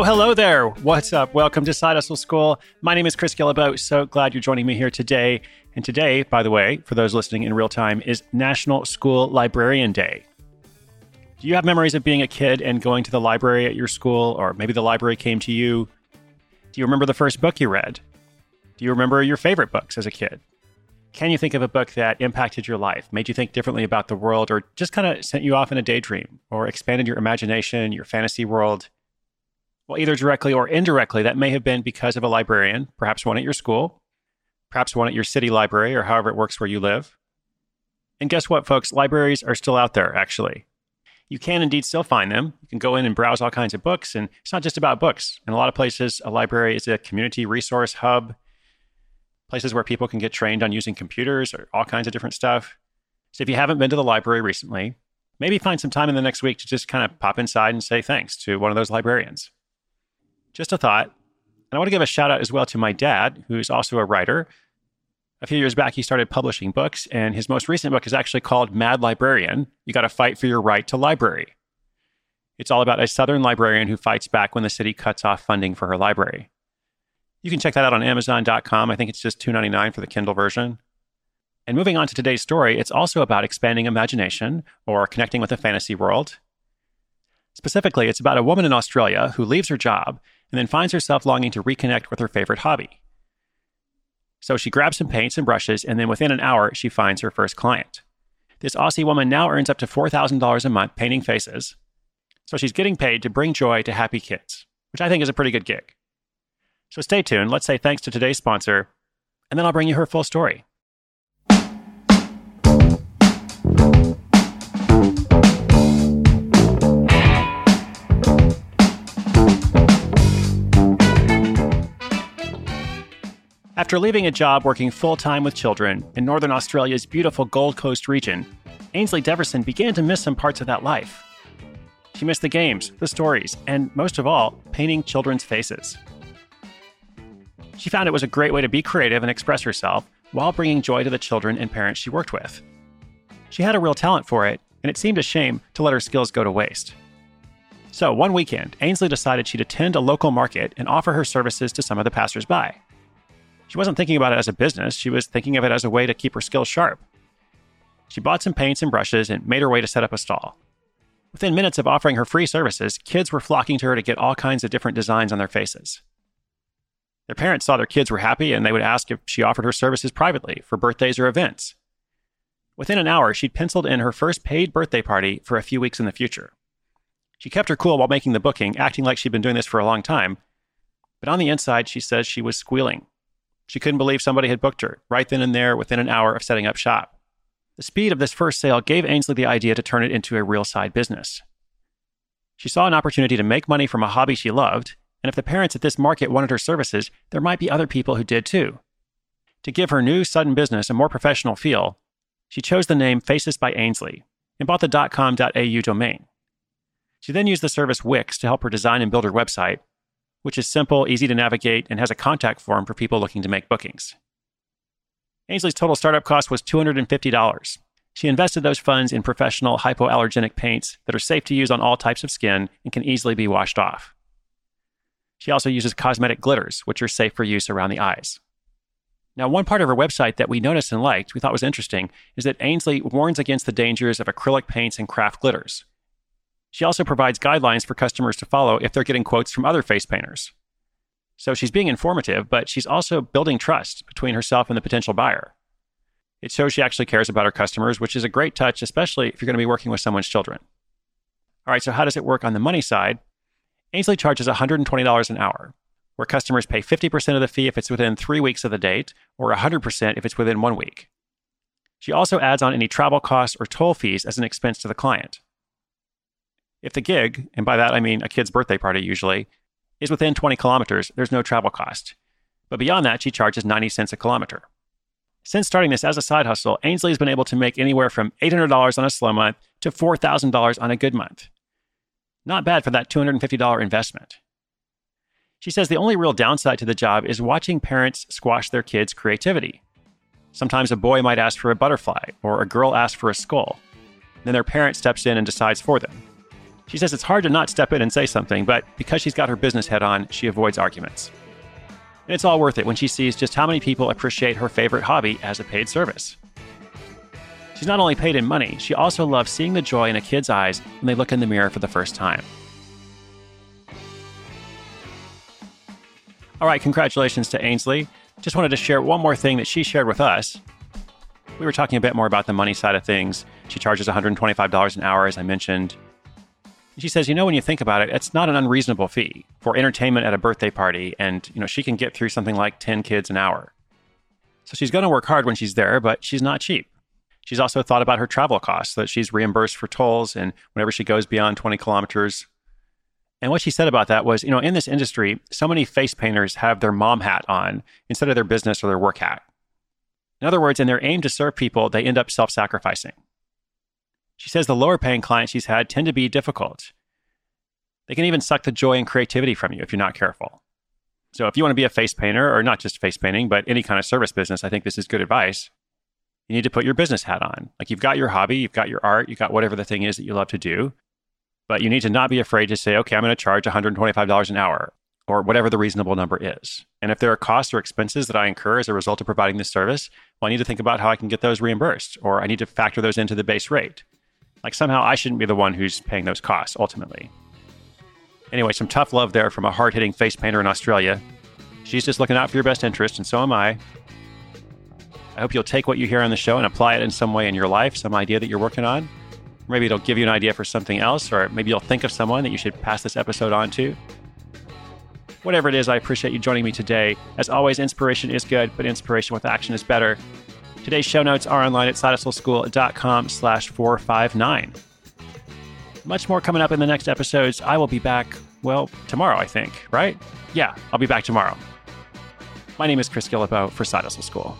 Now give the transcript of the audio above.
Oh, hello there. What's up? Welcome to Side Hustle School. My name is Chris Guillebeau. So glad you're joining me here today. And today, by the way, for those listening in real time, is National School Librarian Day. Do you have memories of being a kid and going to the library at your school, or maybe the library came to you? Do you remember the first book you read? Do you remember your favorite books as a kid? Can you think of a book that impacted your life, made you think differently about the world, or just kind of sent you off in a daydream, or expanded your imagination, your fantasy world? Well, either directly or indirectly, that may have been because of a librarian, perhaps one at your school, perhaps one at your city library, or however it works where you live. And guess what, folks? Libraries are still out there, actually. You can indeed still find them. You can go in and browse all kinds of books, and it's not just about books. In a lot of places, a library is a community resource hub, places where people can get trained on using computers or all kinds of different stuff. So if you haven't been to the library recently, maybe find some time in the next week to just kind of pop inside and say thanks to one of those librarians. Just a thought. And I want to give a shout out as well to my dad, who's also a writer. A few years back, he started publishing books, and his most recent book is actually called Mad Librarian You Got to Fight for Your Right to Library. It's all about a Southern librarian who fights back when the city cuts off funding for her library. You can check that out on Amazon.com. I think it's just $2.99 for the Kindle version. And moving on to today's story, it's also about expanding imagination or connecting with a fantasy world. Specifically, it's about a woman in Australia who leaves her job and then finds herself longing to reconnect with her favorite hobby. So she grabs some paints and brushes, and then within an hour, she finds her first client. This Aussie woman now earns up to $4,000 a month painting faces. So she's getting paid to bring joy to happy kids, which I think is a pretty good gig. So stay tuned. Let's say thanks to today's sponsor, and then I'll bring you her full story. After leaving a job working full time with children in Northern Australia's beautiful Gold Coast region, Ainsley Deverson began to miss some parts of that life. She missed the games, the stories, and most of all, painting children's faces. She found it was a great way to be creative and express herself while bringing joy to the children and parents she worked with. She had a real talent for it, and it seemed a shame to let her skills go to waste. So, one weekend, Ainsley decided she'd attend a local market and offer her services to some of the passersby. She wasn't thinking about it as a business, she was thinking of it as a way to keep her skills sharp. She bought some paints and brushes and made her way to set up a stall. Within minutes of offering her free services, kids were flocking to her to get all kinds of different designs on their faces. Their parents saw their kids were happy and they would ask if she offered her services privately for birthdays or events. Within an hour, she'd penciled in her first paid birthday party for a few weeks in the future. She kept her cool while making the booking, acting like she'd been doing this for a long time. But on the inside, she says she was squealing. She couldn't believe somebody had booked her right then and there within an hour of setting up shop. The speed of this first sale gave Ainsley the idea to turn it into a real side business. She saw an opportunity to make money from a hobby she loved, and if the parents at this market wanted her services, there might be other people who did too. To give her new sudden business a more professional feel, she chose the name Faces by Ainsley and bought the .com.au domain. She then used the service Wix to help her design and build her website, which is simple, easy to navigate, and has a contact form for people looking to make bookings. Ainsley's total startup cost was $250. She invested those funds in professional hypoallergenic paints that are safe to use on all types of skin and can easily be washed off. She also uses cosmetic glitters, which are safe for use around the eyes. Now, one part of her website that we noticed and liked, we thought was interesting, is that Ainsley warns against the dangers of acrylic paints and craft glitters, she also provides guidelines for customers to follow if they're getting quotes from other face painters. So she's being informative, but she's also building trust between herself and the potential buyer. It shows she actually cares about her customers, which is a great touch, especially if you're going to be working with someone's children. All right, so how does it work on the money side? Ainsley charges $120 an hour, where customers pay 50% of the fee if it's within three weeks of the date, or 100% if it's within one week. She also adds on any travel costs or toll fees as an expense to the client. If the gig, and by that I mean a kid's birthday party usually, is within 20 kilometers, there's no travel cost. But beyond that, she charges 90 cents a kilometer. Since starting this as a side hustle, Ainsley has been able to make anywhere from $800 on a slow month to $4,000 on a good month. Not bad for that $250 investment. She says the only real downside to the job is watching parents squash their kids' creativity. Sometimes a boy might ask for a butterfly, or a girl asks for a skull. Then their parent steps in and decides for them. She says it's hard to not step in and say something, but because she's got her business head on, she avoids arguments. And it's all worth it when she sees just how many people appreciate her favorite hobby as a paid service. She's not only paid in money, she also loves seeing the joy in a kid's eyes when they look in the mirror for the first time. All right, congratulations to Ainsley. Just wanted to share one more thing that she shared with us. We were talking a bit more about the money side of things. She charges $125 an hour, as I mentioned. She says, you know, when you think about it, it's not an unreasonable fee for entertainment at a birthday party, and you know she can get through something like 10 kids an hour. So she's going to work hard when she's there, but she's not cheap. She's also thought about her travel costs, that she's reimbursed for tolls and whenever she goes beyond 20 kilometers. And what she said about that was, you know, in this industry, so many face painters have their mom hat on instead of their business or their work hat. In other words, in their aim to serve people, they end up self sacrificing. She says the lower paying clients she's had tend to be difficult. They can even suck the joy and creativity from you if you're not careful. So if you want to be a face painter, or not just face painting, but any kind of service business, I think this is good advice. You need to put your business hat on. Like you've got your hobby, you've got your art, you've got whatever the thing is that you love to do. But you need to not be afraid to say, okay, I'm going to charge $125 an hour or whatever the reasonable number is. And if there are costs or expenses that I incur as a result of providing this service, well, I need to think about how I can get those reimbursed or I need to factor those into the base rate. Like somehow I shouldn't be the one who's paying those costs ultimately. Anyway, some tough love there from a hard hitting face painter in Australia. She's just looking out for your best interest, and so am I. I hope you'll take what you hear on the show and apply it in some way in your life, some idea that you're working on. Maybe it'll give you an idea for something else, or maybe you'll think of someone that you should pass this episode on to. Whatever it is, I appreciate you joining me today. As always, inspiration is good, but inspiration with action is better. Today's show notes are online at sidehustleschool.com slash 459. Much more coming up in the next episodes. I will be back, well, tomorrow, I think, right? Yeah, I'll be back tomorrow. My name is Chris Guillebeau for Side Hustle School.